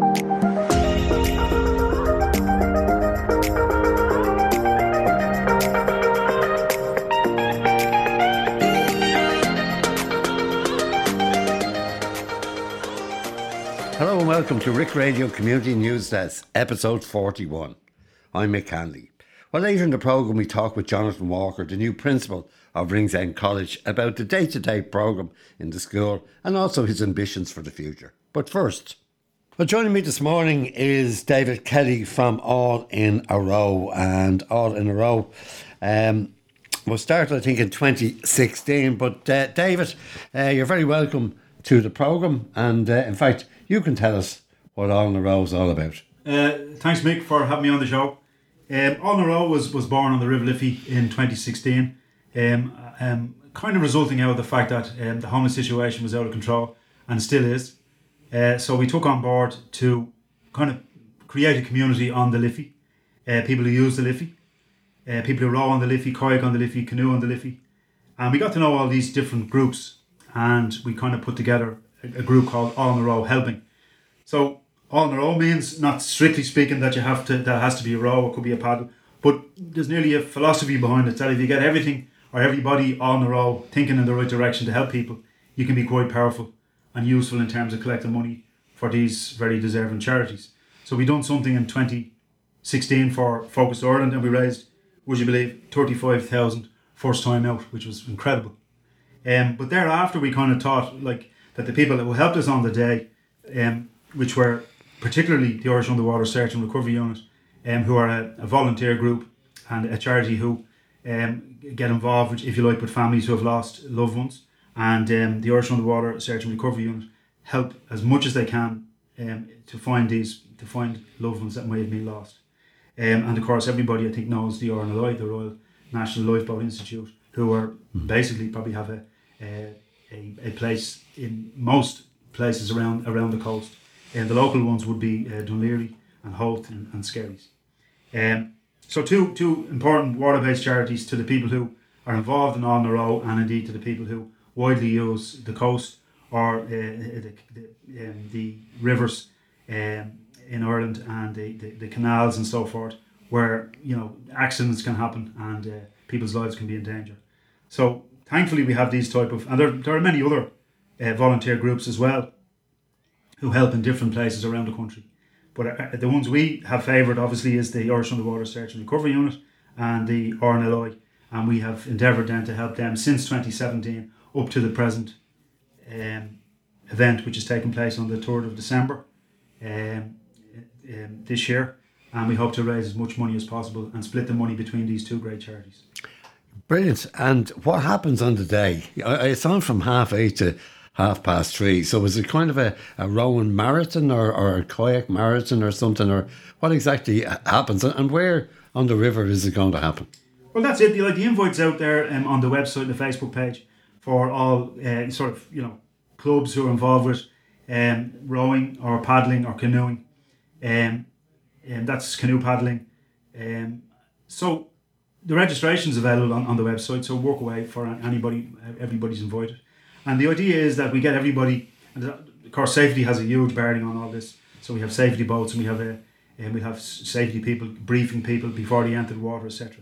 Hello and welcome to Rick Radio Community News Desk, episode 41. I'm Mick Hanley. Well, later in the programme, we talk with Jonathan Walker, the new principal of Ringsend College, about the day to day programme in the school and also his ambitions for the future. But first, well, joining me this morning is David Kelly from All in a Row. And All in a Row um, was started, I think, in 2016. But uh, David, uh, you're very welcome to the programme. And uh, in fact, you can tell us what All in a Row is all about. Uh, thanks, Mick, for having me on the show. Um, All in a Row was, was born on the River Liffey in 2016, um, um, kind of resulting out of the fact that um, the homeless situation was out of control and still is. Uh, so we took on board to kind of create a community on the Liffey, uh, people who use the Liffey, uh, people who row on the Liffey, kayak on the Liffey, canoe on the Liffey. And we got to know all these different groups and we kind of put together a, a group called All in a Row Helping. So all in a row means not strictly speaking that you have to that has to be a row, it could be a paddle, but there's nearly a philosophy behind it that if you get everything or everybody in a row thinking in the right direction to help people, you can be quite powerful and useful in terms of collecting money for these very deserving charities. So we done something in 2016 for Focus Ireland and we raised, would you believe, 35,000 first time out, which was incredible. Um, but thereafter we kind of thought like that the people that will help us on the day, um, which were particularly the Irish Underwater Search and Recovery Unit, um, who are a, a volunteer group and a charity who um, get involved, if you like, with families who have lost loved ones. And um, the Irish Underwater Search and Recovery Unit help as much as they can um, to find these to find loved ones that may have been lost. Um, and of course, everybody I think knows the RNLI, the Royal National Lifeboat Institute, who are basically probably have a, a, a, place in most places around around the coast. And the local ones would be uh, Dun Laoghaire and Howth and, and Skerries. Um, so two two important water-based charities to the people who are involved in All in a Row and indeed to the people who widely use the coast or uh, the, the, um, the rivers um, in Ireland and the, the, the canals and so forth where you know accidents can happen and uh, people's lives can be in danger. So thankfully we have these type of and there, there are many other uh, volunteer groups as well who help in different places around the country. But uh, the ones we have favoured obviously is the Irish Underwater Search and Recovery Unit and the RNLI, and we have endeavoured then to help them since 2017 up to the present um, event, which is taking place on the 3rd of December um, um, this year. And we hope to raise as much money as possible and split the money between these two great charities. Brilliant. And what happens on the day? It's on from half eight to half past three. So was it kind of a, a rowing marathon or, or a kayak marathon or something? Or what exactly happens? And where on the river is it going to happen? Well, that's it. The, like the invites out there um, on the website and the Facebook page for all uh, sort of you know clubs who are involved with um, rowing or paddling or canoeing. Um, and that's canoe paddling. Um, so the registration is available on, on the website. So work away for anybody. Everybody's invited. And the idea is that we get everybody. And of course, safety has a huge bearing on all this. So we have safety boats and we have a and we have safety people briefing people before they enter the water, etc.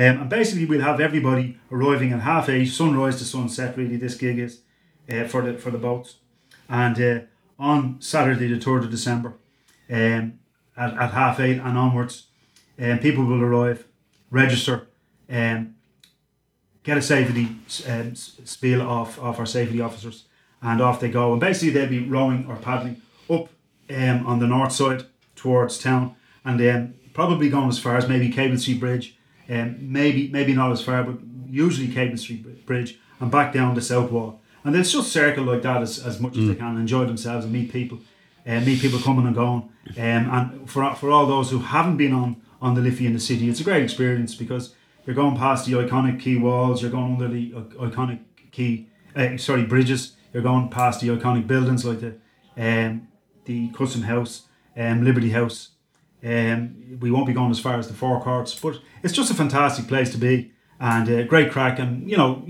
Um, and basically, we'll have everybody arriving at half eight, sunrise to sunset. Really, this gig is uh, for the for the boats, and uh, on Saturday, the third of December, um, at, at half eight and onwards, um, people will arrive, register, um, get a safety um, spiel off of our safety officers, and off they go. And basically, they'll be rowing or paddling up um, on the north side towards town, and then probably going as far as maybe Capel Street Bridge, um, maybe maybe not as far, but usually Capel Street Bridge, and back down the south wall. And they'll just circle like that as, as much mm. as they can, enjoy themselves and meet people, uh, meet people coming and going. Um, and for for all those who haven't been on on the Liffey in the city, it's a great experience because you're going past the iconic quay walls, you're going under the iconic key, uh, sorry, bridges. You're going past the iconic buildings like the um, the Custom House, um, Liberty Hall. Um, we won't be going as far as the Four Courts, but it's just a fantastic place to be and uh, great crack and you know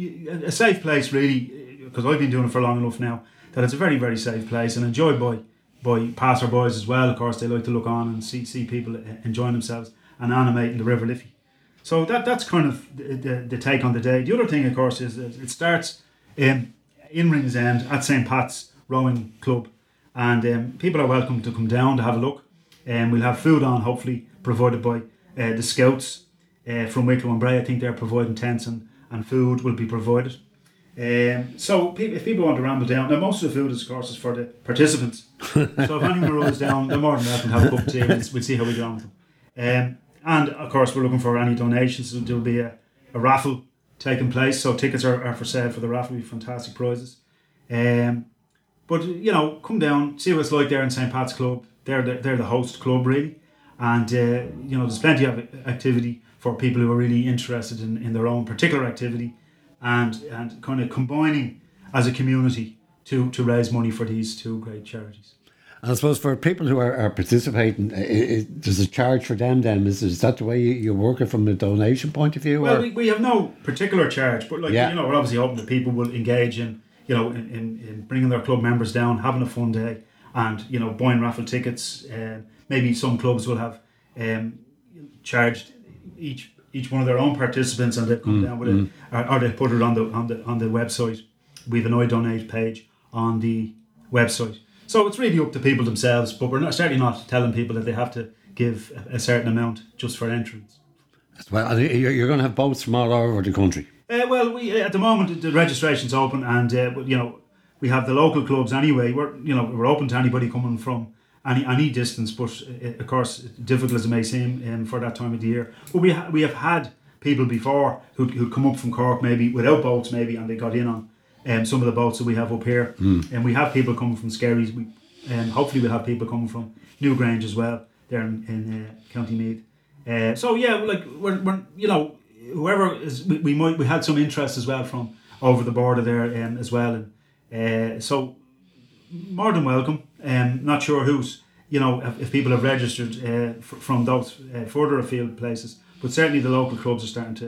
a safe place really because I've been doing it for long enough now that it's a very very safe place and enjoyed by by passerboys as well. Of course, they like to look on and see see people enjoying themselves and animating the River Liffey. So that that's kind of the, the, the take on the day. The other thing, of course, is it starts in in Ringsend at St Pat's Rowing Club, and um, people are welcome to come down to have a look. And um, we'll have food on, hopefully provided by uh, the Scouts uh, from Wicklow and Bray. I think they're providing tents and, and food will be provided. Um, so if people want to ramble down, now most of the food is of course is for the participants. so if anyone rolls down, they're more than welcome to have a cup of tea. We'll, we'll see how we get on with them. Um, and of course, we're looking for any donations. So there'll be a, a raffle taking place. So tickets are, are for sale for the raffle. Be fantastic prizes. Um, but you know, come down, see what it's like there in St Pat's Club. They're the, they're the host club really, and uh, you know, there's plenty of activity for people who are really interested in, in their own particular activity, and and kind of combining as a community to to raise money for these two great charities. And I suppose for people who are, are participating, it, there's a charge for them then. Is, is that the way you're working from a donation point of view? Well, we, we have no particular charge, but like, yeah. you know, we're obviously hoping that people will engage in, you know, in, in, in bringing their club members down, having a fun day and, you know, buying raffle tickets. Uh, maybe some clubs will have um, charged each each one of their own participants and they've come mm, down with mm. it or, or, they put it on the on the on the website. We have an I donate page on the website. So it's really up to people themselves, but we're not certainly not telling people that they have to give a certain amount just for entrance. Well, you're going to have boats from all over the country. Uh, well, we at the moment the registration's open, and uh, you know we have the local clubs anyway. We're you know we're open to anybody coming from any any distance, but uh, of course difficult as it may seem um, for that time of the year. But we ha- we have had people before who who come up from Cork maybe without boats maybe, and they got in on um, some of the boats that we have up here. Mm. And we have people coming from Skerries. We um, hopefully we'll have people coming from Newgrange as well there in, in uh, County Meath. Uh, so yeah, like we're, we're you know whoever is we, we might we had some interest as well from over the border there um, as well, and uh, so more than welcome. Um, not sure who's you know if, if people have registered uh, f- from those uh, further afield places, but certainly the local clubs are starting to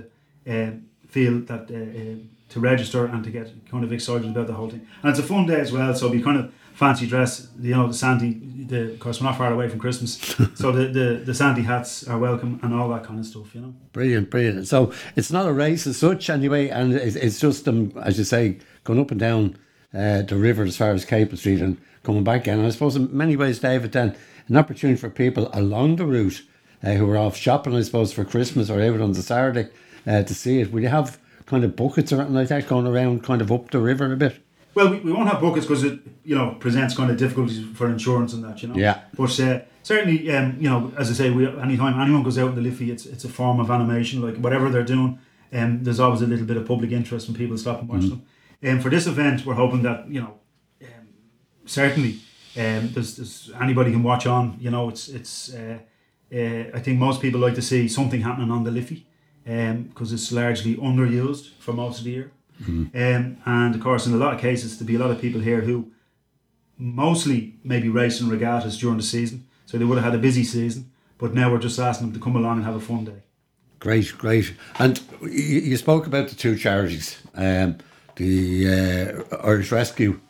uh, feel that uh, uh, to register and to get kind of excited about the whole thing. And it's a fun day as well, so we kind of fancy dress. You know, the Sandy. The of course we're not far away from Christmas, so the, the the Sandy hats are welcome and all that kind of stuff. You know. Brilliant, brilliant. So it's not a race as such anyway, and it's, it's just um, as you say, going up and down uh, the river as far as Capel Street and coming back again. And I suppose in many ways, David, then an opportunity for people along the route uh, who are off shopping, I suppose, for Christmas or out on the Saturday uh, to see it. Will you have kind of buckets or anything like that going around kind of up the river a bit? Well, we, we won't have buckets because it you know presents kind of difficulties for insurance and that you know. Yeah. But uh, certainly, um, you know, as I say, we anytime anyone goes out in the Liffey, it's it's a form of animation. Like whatever they're doing, um, there's always a little bit of public interest when people stop and watch mm. them. And um, for this event, we're hoping that you know, um, certainly, um, there's, there's anybody can watch on. You know, it's it's. Uh, uh, I think most people like to see something happening on the Liffey because um, it's largely underused for most of the year. Mm-hmm. Um, and of course, in a lot of cases, there'll be a lot of people here who mostly maybe racing regattas during the season, so they would have had a busy season. But now we're just asking them to come along and have a fun day. Great, great. And you, you spoke about the two charities, um, the uh, Irish Rescue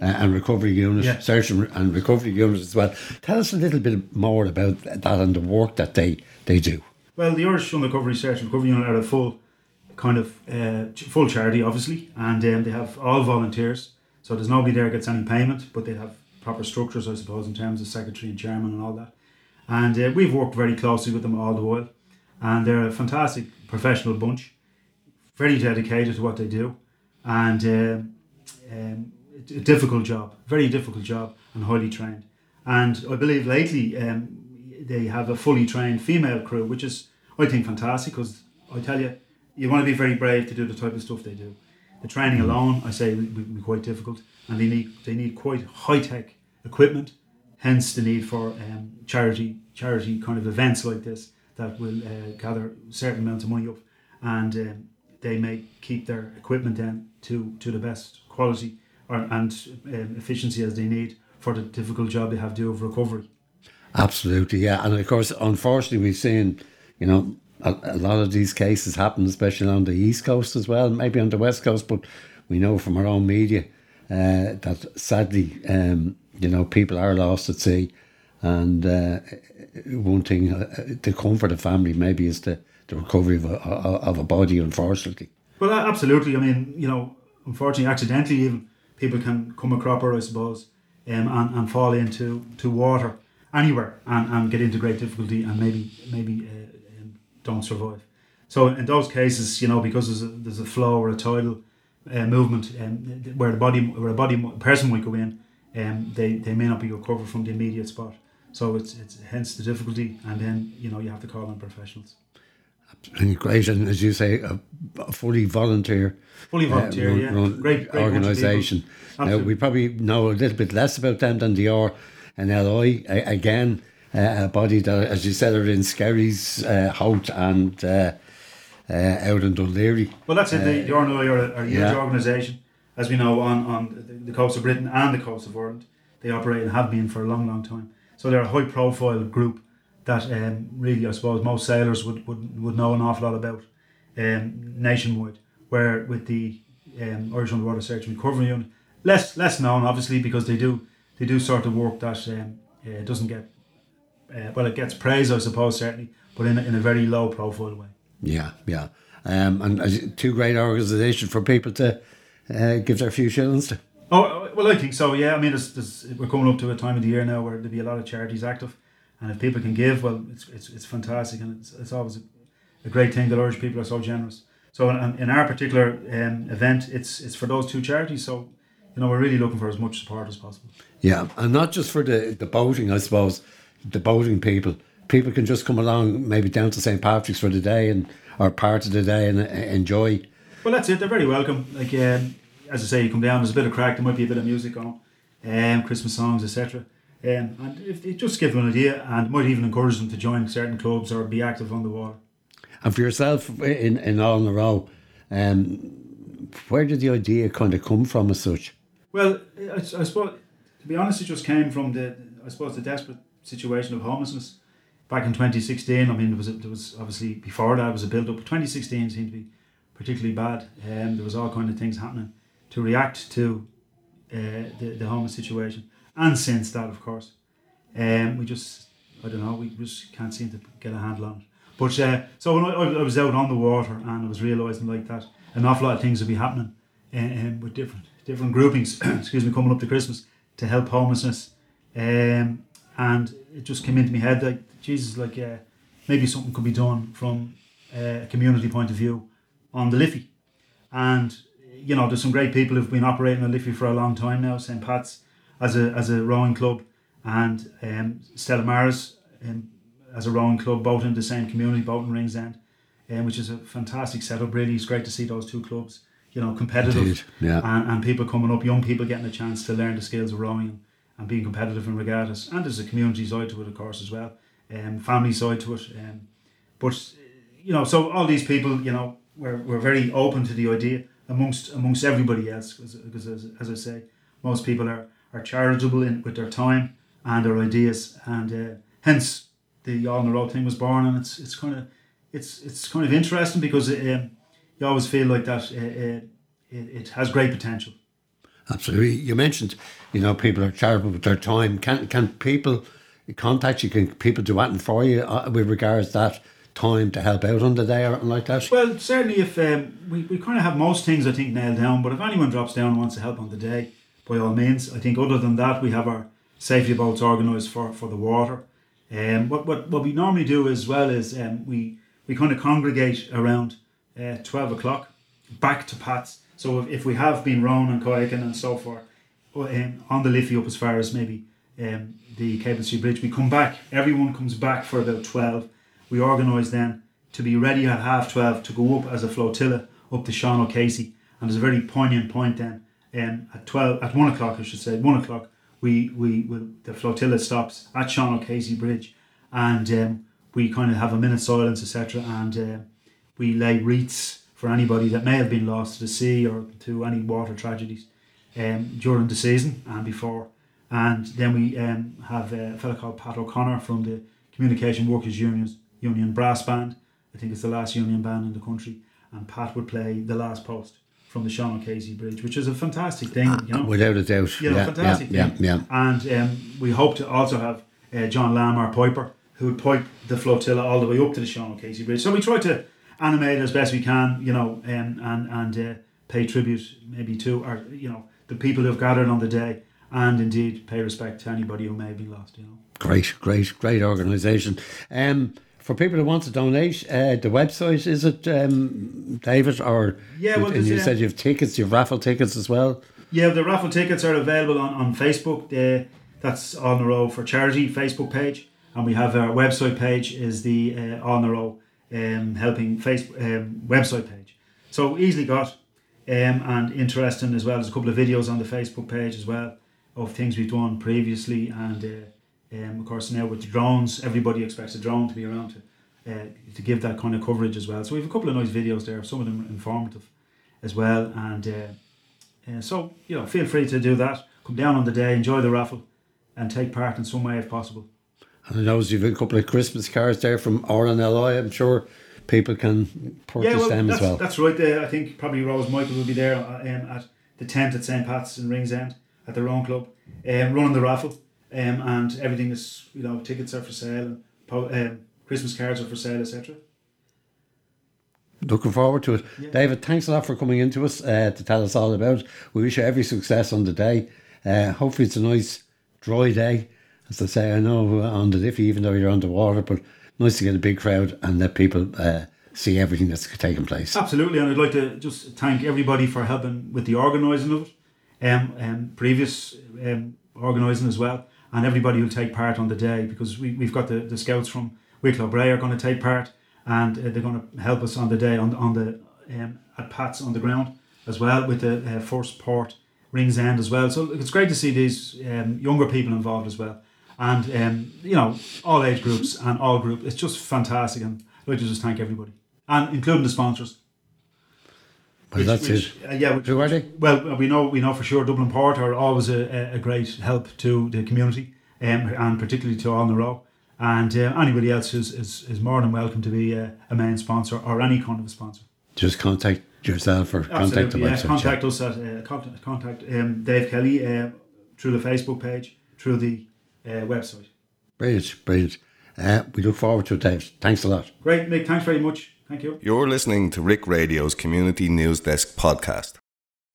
uh, and Recovery Unit, yeah. Search and Recovery Unit as well. Tell us a little bit more about that and the work that they, they do. Well, the Irish Recovery Search and Recovery Unit are a full kind of uh, full charity, obviously, and um, they have all volunteers. So there's nobody there gets any payment, but they have proper structures, I suppose, in terms of secretary and chairman and all that. And uh, we've worked very closely with them all the while, and they're a fantastic professional bunch, very dedicated to what they do, and um, um, a difficult job, very difficult job, and highly trained. And I believe lately um, they have a fully trained female crew, which is I think fantastic because I tell you, you want to be very brave to do the type of stuff they do. The training mm. alone, I say, would be quite difficult, and they need they need quite high tech equipment. Hence the need for um, charity charity kind of events like this that will uh, gather certain amounts of money up, and um, they may keep their equipment then to to the best quality or, and um, efficiency as they need for the difficult job they have to do of recovery. Absolutely, yeah, and of course, unfortunately, we've seen you know a, a, lot of these cases happen, especially on the east coast as well, maybe on the west coast. But we know from our own media uh, that sadly um, you know, people are lost at sea, and uh, one thing uh, to comfort the family maybe is the, the recovery of a, of a body, unfortunately. Well, absolutely. I mean, you know, unfortunately, accidentally, even people can come a cropper, I suppose, um, and, and fall into to water anywhere and, and get into great difficulty and maybe maybe uh, um, don't survive. So in those cases, you know, because there's a, there's a flow or a tidal uh, movement um, where the body where a body person might go in, um, they, they may not be recovered from the immediate spot. So it's it's hence the difficulty, and then you know you have to call on professionals. Great, and as you say, a, a fully volunteer, fully volunteer, uh, run, yeah, run great, great organisation. Now we probably know a little bit less about them than the R and LI. again, uh, a body that, as you said, are in Skerries, uh, and uh, uh, out in Laoghaire. Well, that's it. The, the RNLI are a, are a huge yeah. organisation, as we know, on, on the, the coast of Britain and the coast of Ireland. They operate and have been for a long, long time. So they're a high profile group that um, really, I suppose, most sailors would, would, would know an awful lot about um, nationwide. Where with the um, Irish Underwater Search and Recovery Unit, less less known obviously because they do they do sort of work that um, uh, doesn't get uh, well, it gets praise, I suppose, certainly, but in a, in a very low profile way. Yeah, yeah, um, and two great organisations for people to uh, give their few shillings to. Oh well, I think so. Yeah, I mean, there's, there's, we're coming up to a time of the year now where there'll be a lot of charities active, and if people can give, well, it's it's, it's fantastic, and it's, it's always a, a great thing that Irish people are so generous. So in, in our particular um, event, it's it's for those two charities. So you know, we're really looking for as much support as possible. Yeah, and not just for the the boating, I suppose, the boating people. People can just come along, maybe down to St Patrick's for the day and or part of the day and uh, enjoy. Well, that's it. They're very welcome. Like um, as I say, you come down, there's a bit of crack, there might be a bit of music on, um, Christmas songs, etc. Um, and if it just give them an idea and might even encourage them to join certain clubs or be active on the water. And for yourself in, in All in a Row, um, where did the idea kind of come from as such? Well, I, I suppose, to be honest, it just came from the, I suppose, the desperate situation of homelessness back in 2016. I mean, there was, a, there was obviously before that, was a build up. 2016 seemed to be particularly bad. Um, there was all kind of things happening to react to uh, the, the homeless situation. And since that, of course, um, we just, I don't know, we just can't seem to get a handle on it. But uh, so when I, I, was out on the water and I was realising like that an awful lot of things would be happening um, with different different groupings, excuse me, coming up to Christmas to help homelessness. Um, and it just came into my head like, Jesus, like uh, maybe something could be done from uh, a community point of view on the Liffey. And you know, there's some great people who've been operating a Liffey for a long time now. St Pat's as a as a rowing club, and um, Stella Maris um, as a rowing club, both in the same community, both in Ringsend, um, which is a fantastic setup. Really, it's great to see those two clubs, you know, competitive, Indeed, yeah. and, and people coming up, young people getting a chance to learn the skills of rowing and, and being competitive in regattas. And there's a community side to it, of course, as well, um, family side to it. Um, but you know, so all these people, you know, we're, we're very open to the idea amongst amongst everybody else because as, as I say most people are, are charitable in with their time and their ideas and uh, hence the all in the road thing was born. And it's it's kind of it's it's kind of interesting because it, um, you always feel like that uh, uh, it, it has great potential. Absolutely. You mentioned you know people are charitable with their time. Can can people contact you can people do anything for you uh, with regards that time to help out on the day or anything like that? Well, certainly if um, we, we kind of have most things I think nailed down, but if anyone drops down and wants to help on the day, by all means. I think other than that, we have our safety boats organised for, for the water. Um, what, what, what we normally do as well is um, we, we kind of congregate around uh, 12 o'clock back to Pat's. So if, if we have been rowing and kayaking and so forth um, on the Liffey up as far as maybe um, the Capel Street Bridge, we come back. Everyone comes back for about 12 we organised then to be ready at half 12 to go up as a flotilla up to Sean O'Casey. And there's a very poignant point then. Um, at 12, at 1 o'clock, I should say, 1 o'clock, we, we will, the flotilla stops at Sean O'Casey Bridge and um, we kind of have a minute silence, etc. And uh, we lay wreaths for anybody that may have been lost to the sea or to any water tragedies um, during the season and before. And then we um, have a fellow called Pat O'Connor from the Communication Workers Unions Union Brass Band. I think it's the last union band in the country. And Pat would play the last post from the Sean O'Casey Bridge, which is a fantastic thing. You know, Without a doubt. you know, yeah, fantastic yeah, thing. yeah, yeah. And um, we hope to also have uh, John Lamb, our piper, who would pipe the flotilla all the way up to the Sean O'Casey Bridge. So we try to animate as best we can, you know, um, and and uh, pay tribute maybe to our, you know, the people who have gathered on the day, and indeed pay respect to anybody who may be lost. You know. Great, great, great organisation. Um, for people who want to donate, uh, the website is it um, David or Yeah, well, and you said you have tickets, you have raffle tickets as well. Yeah, the raffle tickets are available on, on Facebook. Uh, that's On the Row for Charity Facebook page. And we have our website page is the uh, On the Row um, Helping Facebook um, website page. So easily got um, and interesting as well. There's a couple of videos on the Facebook page as well of things we've done previously. And uh, um, of course, now with the drones, everybody expects a drone to be around to, uh, to give that kind of coverage as well. So we have a couple of nice videos there, some of them informative as well. And uh, uh, so, you know, feel free to do that. Come down on the day, enjoy the raffle, and take part in some way if possible. And I know you've a couple of Christmas cards there from RNLI. I'm sure people can purchase them as well. that's right. There, I think probably Rose Michael will be there uh, um, at the tent at St Pat's in Ringsend at their own club, um, running the raffle, um, and everything is you know tickets are for sale and po- um, Christmas cards are for sale, etc. Looking forward to it. Yeah. David, thanks a lot for coming into us uh, to tell us all about it. We wish you every success on the day. Uh, hopefully, it's a nice, dry day. As I say, I know on the Liffey, even though you're underwater, but nice to get a big crowd and let people uh, see everything that's taking place. Absolutely, and I'd like to just thank everybody for helping with the organising of it, um, um, previous um, organising as well, and everybody who'll take part on the day because we, we've got the, the scouts from Wicklow Bray are going to take part and uh, they're going to help us on the day on, on the um, at Pat's on the ground as well with the uh, first port Ringsend as well. So it's great to see these um, younger people involved as well. And um, you know, all age groups and all group, it's just fantastic. And I'd like to just thank everybody, and including the sponsors. Well, that's which, it. Uh, yeah, which, Who are they? well, we know we know for sure Dublin Port are always a, a great help to the community, um, and particularly to On the Row. And uh, anybody else is, is, is more than welcome to be a, a main sponsor or any kind of a sponsor. Just contact yourself or contact the Absolutely, yeah. website. Contact us at uh, contact, contact um, Dave Kelly uh, through the Facebook page, through the uh, website. Brilliant, brilliant. Uh, we look forward to it, Dave. Thanks a lot. Great, Mick. Thanks very much. Thank you. You're listening to Rick Radio's Community News Desk podcast.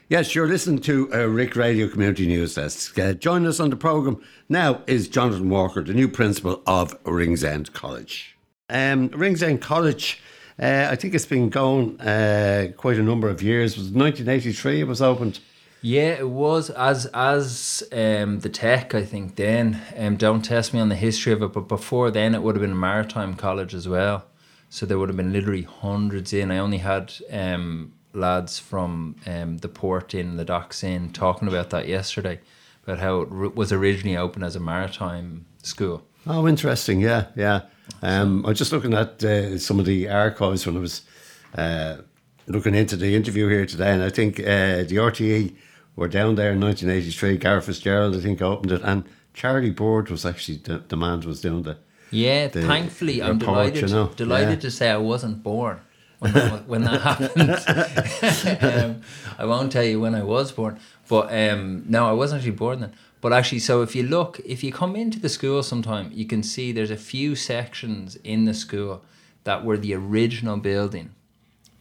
Yes, you're listening to uh, Rick Radio Community News Desk. Uh, joining us on the programme now is Jonathan Walker, the new principal of Ringsend College. Um, Ringsend College, uh, I think it's been going uh, quite a number of years. It was 1983 it was opened. Yeah, it was as as um, the tech. I think then. Um, don't test me on the history of it, but before then, it would have been a maritime college as well. So there would have been literally hundreds in. I only had um, lads from um, the port in, the docks in, talking about that yesterday, about how it was originally open as a maritime school. Oh, interesting. Yeah, yeah. Um, I was just looking at uh, some of the archives when I was uh, looking into the interview here today, and I think uh, the RTE were down there in 1983. Garret FitzGerald, I think, opened it, and Charlie Bird was actually the, the man was doing the. Yeah, The thankfully, I'm delighted. you know, delighted yeah. to say I wasn't born when that, when that happened. um, I won't tell you when I was born, but um, no, I wasn't actually born then. But actually, so if you look, if you come into the school sometime, you can see there's a few sections in the school that were the original building,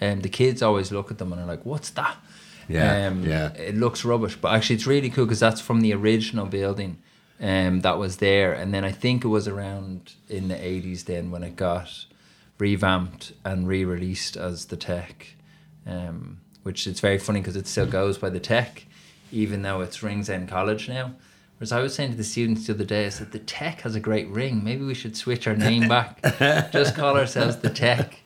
and the kids always look at them and are like, "What's that?" Yeah, um, yeah. It looks rubbish, but actually, it's really cool because that's from the original building um, that was there. And then I think it was around in the 80s then when it got revamped and re released as the Tech, um, which it's very funny because it still goes by the Tech, even though it's Ringsend College now. Whereas I was saying to the students the other day, I said, the Tech has a great ring. Maybe we should switch our name back. Just call ourselves the Tech.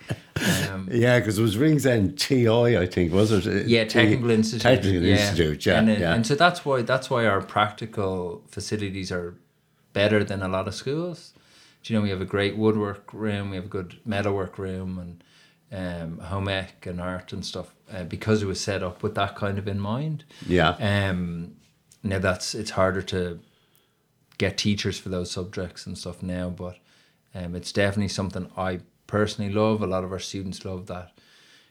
Um, Yeah, because it was Ringsend TI, I think, was it? yeah, technical institute. Technical yeah. Institute, yeah. and, uh, yeah. and so that's why that's why our practical facilities are better than a lot of schools. Do you know we have a great woodwork room, we have a good metalwork room, and um, home ec and art and stuff uh, because it was set up with that kind of in mind. yeah. Um, now that's it's harder to get teachers for those subjects and stuff now, but um, it's definitely something I personally love. A lot of our students love that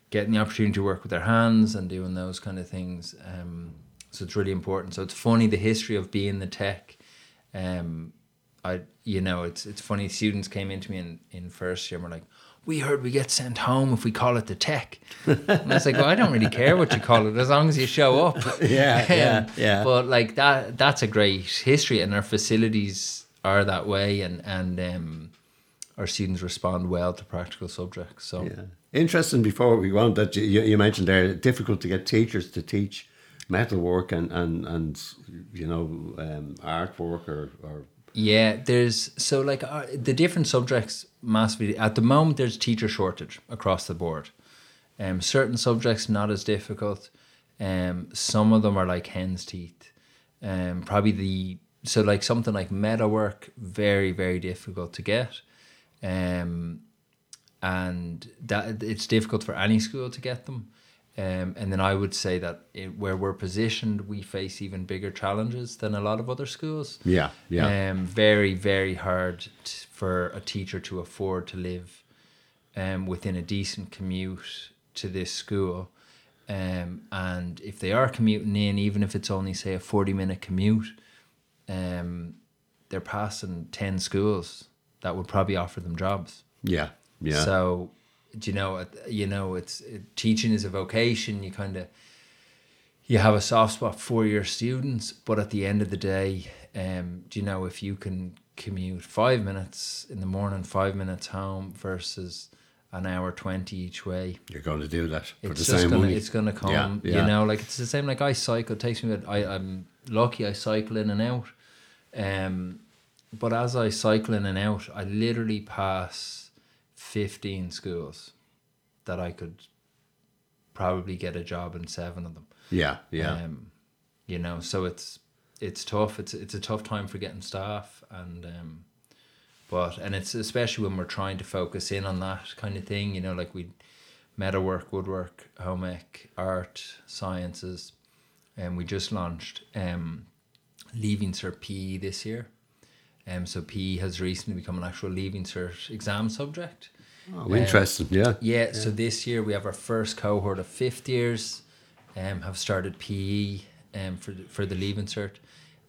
getting the opportunity to work with their hands and doing those kind of things. Um, so it's really important. So it's funny the history of being the tech. Um, I you know it's it's funny. Students came into me in in first year and were like, "We heard we get sent home if we call it the tech." and I was like, "Well, I don't really care what you call it as long as you show up." Yeah, yeah, Um, yeah. But like that, that's a great history, and our facilities are that way, and and um, our students respond well to practical subjects. So Yeah. Interesting. Before we go on, that you, you mentioned there, difficult to get teachers to teach metalwork and and and you know um, artwork or or Yeah, there's so like uh, the different subjects massively at the moment. There's teacher shortage across the board. Um, certain subjects not as difficult. Um, some of them are like hen's teeth. Um, probably the so like something like meta work, very very difficult to get. Um, and that it's difficult for any school to get them. Um, and then I would say that it, where we're positioned, we face even bigger challenges than a lot of other schools. yeah yeah Um, very, very hard t- for a teacher to afford to live um, within a decent commute to this school. Um, and if they are commuting in, even if it's only, say, a 40 minute commute, um, they're passing 10 schools that would probably offer them jobs. yeah yeah So, do you know, you know, it's it, teaching is a vocation. You kind of you have a soft spot for your students, but at the end of the day, um, do you know if you can commute five minutes in the morning, five minutes home versus an hour twenty each way, you're going to do that for it's the just same gonna money. it's gonna come. Yeah, yeah. You know, like it's the same. Like I cycle, it takes me. about- I I'm lucky. I cycle in and out. Um, but as I cycle in and out, I literally pass fifteen schools that I could probably get a job in seven of them. yeah yeah Um, you know, so it's it's tough. It's it's a tough time for getting staff, and um, but and it's especially when we're trying to focus in on that kind of thing. You know, like we metalwork, woodwork, home ec, art, sciences, and we just launched um, Leaving Cert PE this year. Um, so PE has recently become an actual Leaving Cert exam subject. oh, interesting yeah Yeah, so this year we have our first cohort of fifth years, um, have started PE um, for the, for the Leaving Cert,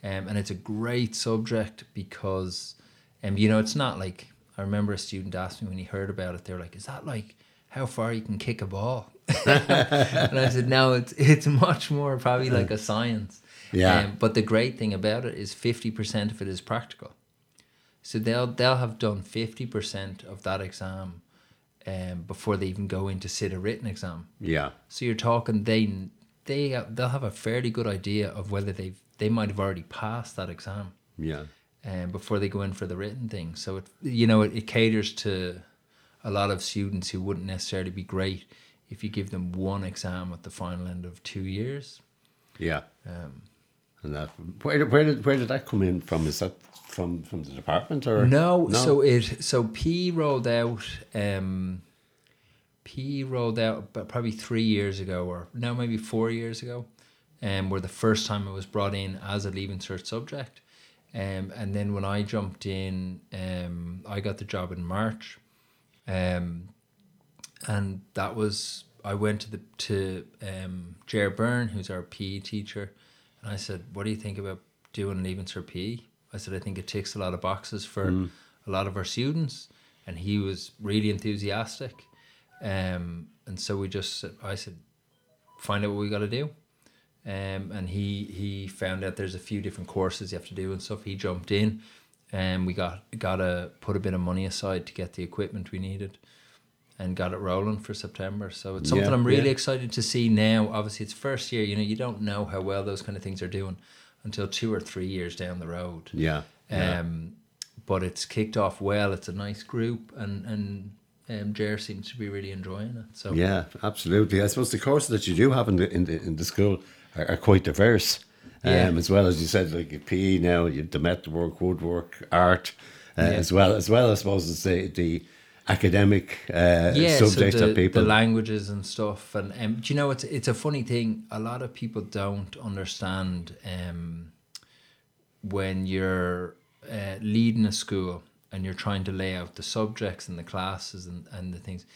um, and it's a great subject because, um, you know, it's not like I remember a student asked me when he heard about it, They're like, "Is that like how far you can kick a ball?" and I said, "No, it's it's much more probably like a science." Yeah. Um, but the great thing about it is fifty percent of it is practical. So they'll they'll have done fifty percent of that exam um, before they even go in to sit a written exam. yeah So you're talking they they they'll have a fairly good idea of whether they've they might have already passed that exam yeah um, before they go in for the written thing. So it you know it, it caters to a lot of students who wouldn't necessarily be great if you give them one exam at the final end of two years. yeah Um, and that where where did where did that come in from is that from from the department or No, so it so P rolled out um P rolled out but probably three years ago or now maybe four years ago. Um where the first time it was brought in as a leaving cert subject. Um and then when I jumped in, um I got the job in March. Um and that was I went to the to um Jer Byrne, who's our PE teacher, and I said, What do you think about doing leaving cert PE? I said, I think it ticks a lot of boxes for a lot of our students. And he was really enthusiastic. Um, and so we just, I said, find out what we got to do. Um, and he he found out there's a few different courses you have to do and stuff. He jumped in, and we got got to put a bit of money aside to get the equipment we needed, and got it rolling for September. So it's something Yeah, I'm really yeah. excited to see now. Obviously, it's first year. You know, you don't know how well those kind of things are doing until two or three years down the road. yeah yeah Um, but it's kicked off well. It's a nice group, and and um, Jer seems to be really enjoying it. So Yeah, absolutely. I suppose the courses that you do have in the in the in the school are, are quite diverse. Um, as well as you said, like PE now, you the metalwork, woodwork, art, uh, Yeah. as well as well. I suppose as the the academic uh, yeah, subjects so the, people. the languages and stuff, and um, do you know it's it's a funny thing. A lot of people don't understand um, when you're uh, leading a school and you're trying to lay out the subjects and the classes and, and the things.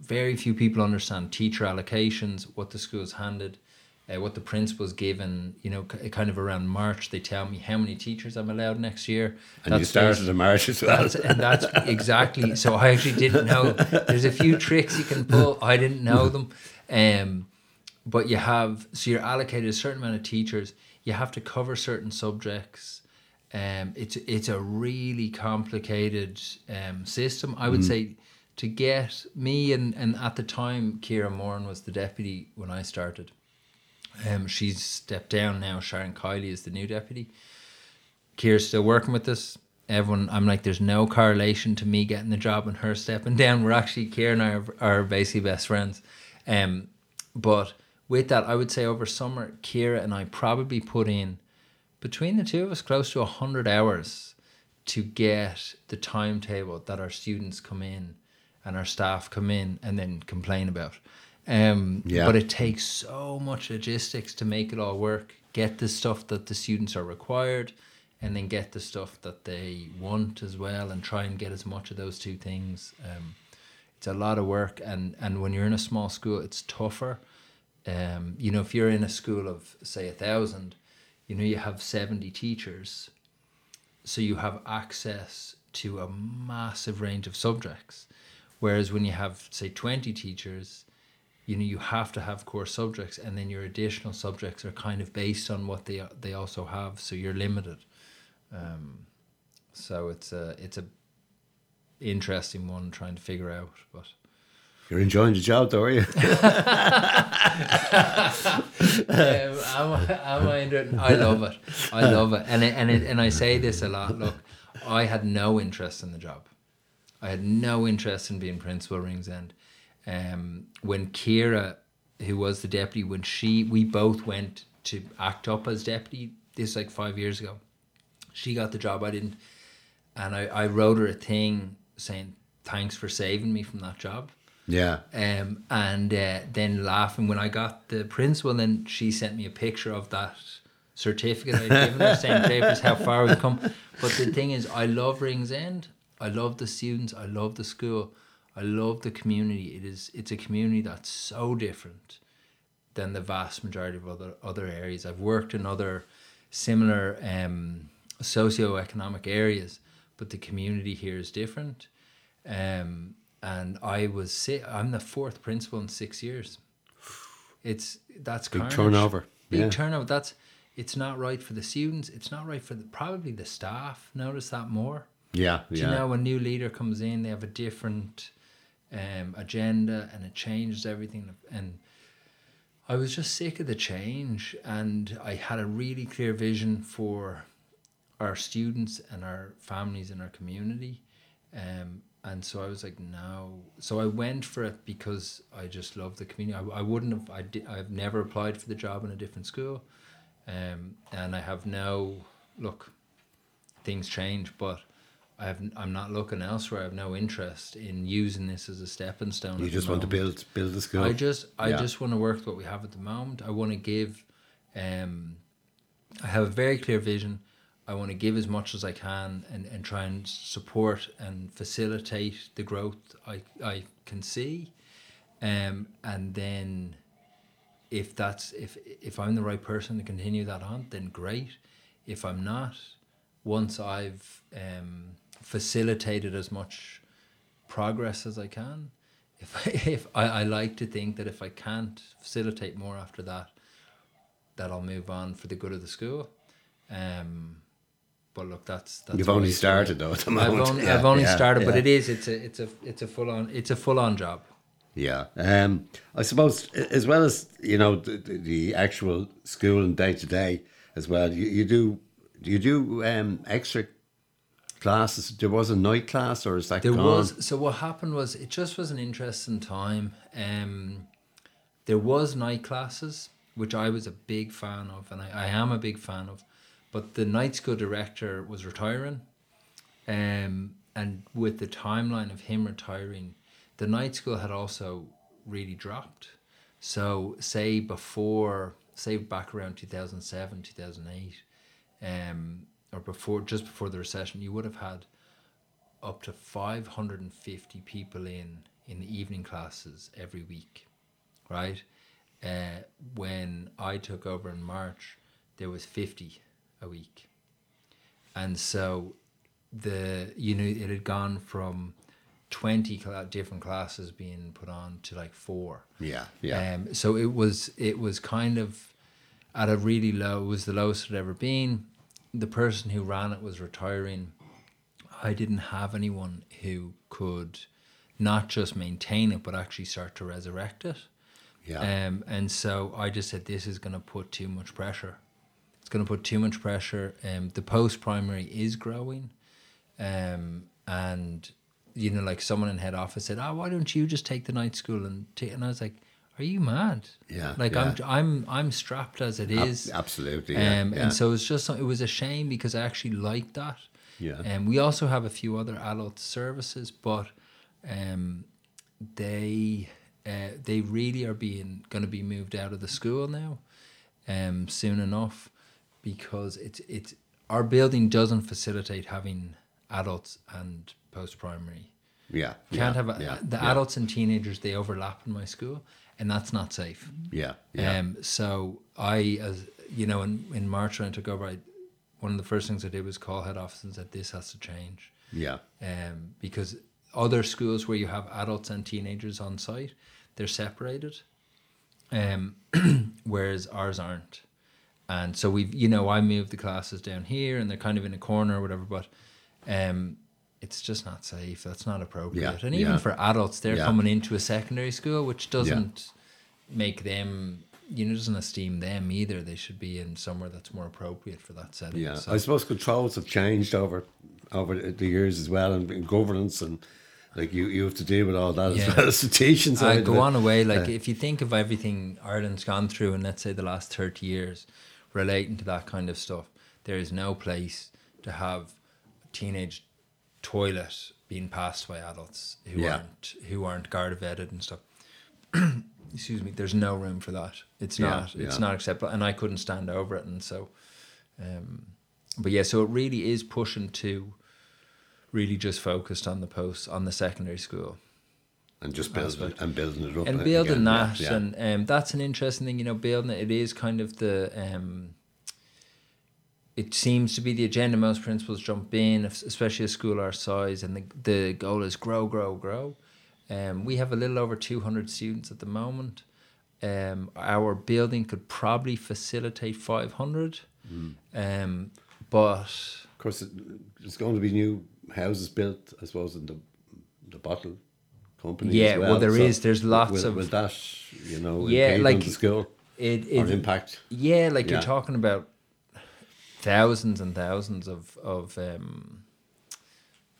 very few people understand teacher allocations, what the school's handed, uh, what the principal's given. You know, k- kind of around March, they tell me how many teachers I'm allowed next year. And you started in March as well. That's, and that's exactly. So I actually didn't know. There's a few tricks you can pull. I didn't know them. Um, but you have so you're allocated a certain amount of teachers. You have to cover certain subjects. Um, it's it's a really complicated um, system. I would say to get me and and at the time, Kira Moran was the deputy when I started. Um, she's stepped down now. Sharon Kiley is the new deputy. Kira's still working with us. Everyone, I'm like, there's no correlation to me getting the job and her stepping down. We're actually, Kira and I are, are basically best friends. Um, but with that, I would say over summer, Kira and I probably put in between the two of us close to 100 hours to get the timetable that our students come in and our staff come in and then complain about. Um, Yeah. But it takes so much logistics to make it all work. Get the stuff that the students are required, and then get the stuff that they want as well, and try and get as much of those two things. Um, it's a lot of work, and and when you're in a small school, it's tougher. Um, you know, if you're in a school of say a thousand, you know you have seventy teachers, so you have access to a massive range of subjects. Whereas when you have say twenty teachers, you know you have to have core subjects, and then your additional subjects are kind of based on what they they also have, so you're limited. Um, so it's a it's a interesting one trying to figure out, but. You're enjoying the job, though, are you? um, am, I, am I into it? I love it. I love it. And it, and it, and I say this a lot. Look, I had no interest in the job. I had no interest in being principal Ringsend. Um, when Kira, who was the deputy, when she we both went to act up as deputy, this like five years ago. She got the job. I didn't, and I, I wrote her a thing saying thanks for saving me from that job. yeah. Um, and uh, then laughing when I got the principal, then she sent me a picture of that certificate I'd given her, saying papers how far we've come. But the thing is, I love Ringsend. I love the students. I love the school. I love the community. It is it's a community that's so different than the vast majority of other other areas. I've worked in other similar um, socioeconomic areas, but the community here is different. Um, and I was si- I'm the fourth principal in six years. It's that's Big carnage. turnover, Big yeah. turnover. That's it's not right for the students. It's not right for the, probably the staff. Notice that more. Yeah. Do Yeah. you know when new leader comes in, they have a different um, agenda and it changes everything. And I was just sick of the change, and I had a really clear vision for our students and our families and our community. Um, and so I was like, no. So I went for it because I just love the community. I, I wouldn't have. I did, I've never applied for the job in a different school, um, and I have no look. Things change, but I have. I'm not looking elsewhere. I have no interest in using this as a stepping stone. You just want to build build the school. I just I Yeah. just want to work with what we have at the moment. I want to give um I have a very clear vision. I want to give as much as I can and, and try and support and facilitate the growth I, I can see. Um and then if that's if if I'm the right person to continue that on, then great. If I'm not, once I've um, facilitated as much progress as I can, if I, if I, I like to think that if I can't facilitate more after that, that I'll move on for the good of the school. Um, but look, that's that's You've only started though at the moment. I've only, Yeah, I've only yeah, started, but it is it's a it's a it's a full on it's a full on job. Yeah. Um, I suppose as well as you know the, the, the actual school and day to day as well. You, you do do you do um, extra classes? There was a night class, or is that There gone? was so what happened was it just was an interesting time. Um, there was night classes, which I was a big fan of, and I, I am a big fan of. But the night school director was retiring, um, and with the timeline of him retiring, the night school had also really dropped. So say before, say back around two thousand seven, two thousand eight, um, or before just before the recession, you would have had up to 550 people in in the evening classes every week, right? Uh, when I took over in March, there was 50 a week. And so the you know it had gone from 20 cla different classes being put on to like four. Yeah, yeah. Um, so it was it was kind of at a really low. It was the lowest it had ever been. The person who ran it was retiring. I didn't have anyone who could not just maintain it, but actually start to resurrect it. yeah. Um, and so I just said, this is going to put too much pressure. It's going to put too much pressure. Um, the post primary is growing. Um, and, you know, like someone in head office said, oh, why don't you just take the night school? And, ta-? and I was like, are you mad? Yeah, Like yeah. I'm, I'm, I'm strapped as it is. Ab- absolutely. Yeah, Um, yeah. And so it was just, it was a shame because I actually liked that. Yeah. And we also have a few other adult services, but um, they uh, they really are being going to be moved out of the school now, um, soon enough, because it's it's our building doesn't facilitate having adults and post primary. yeah. Can't yeah, have a, yeah, the yeah, adults and teenagers. They overlap in my school, and that's not safe. Yeah, yeah. Um, so I, as you know, in, in March when I took over, I, one of the first things I did was call head office and said this has to change, yeah. um, because other schools where you have adults and teenagers on site, they're separated, um, whereas ours aren't, and so we've, you know, I moved the classes down here and they're kind of in a corner or whatever, but, um. It's just not safe. That's not appropriate. and even yeah. for adults, they're Yeah. coming into a secondary school, which doesn't make them you know doesn't esteem them either they should be in somewhere that's more appropriate for that setting Yeah, so, I suppose controls have changed over over the years as well, and, and governance, and like you, you have to deal with all that Yeah. as well as the teaching I side. of go on away like if you think of everything Ireland's gone through in let's say the last 30 years relating to that kind of stuff there is no place to have teenage toilet being passed by adults who Yeah. aren't who aren't guard vetted and stuff excuse me there's no room for that it's Yeah, not it's not acceptable and I couldn't stand over it and so um but yeah so it really is pushing to really just focused on the post on the secondary school and just building it, and building it up and building yeah, that yeah. and um, that's an interesting thing you know building it it is kind of the um, it seems to be the agenda most principals jump in especially a school our size and the, the goal is grow grow grow um, we have a little over 200 students at the moment um, our building could probably facilitate 500 Mm. um, but Of course, it, there's going to be new houses built, I suppose, in the the bottle company. Yeah, as well, well, there so is, there's lots will, of- will that you know Yeah, like- the school it, or impact. Yeah, like you're talking about thousands and thousands of of um,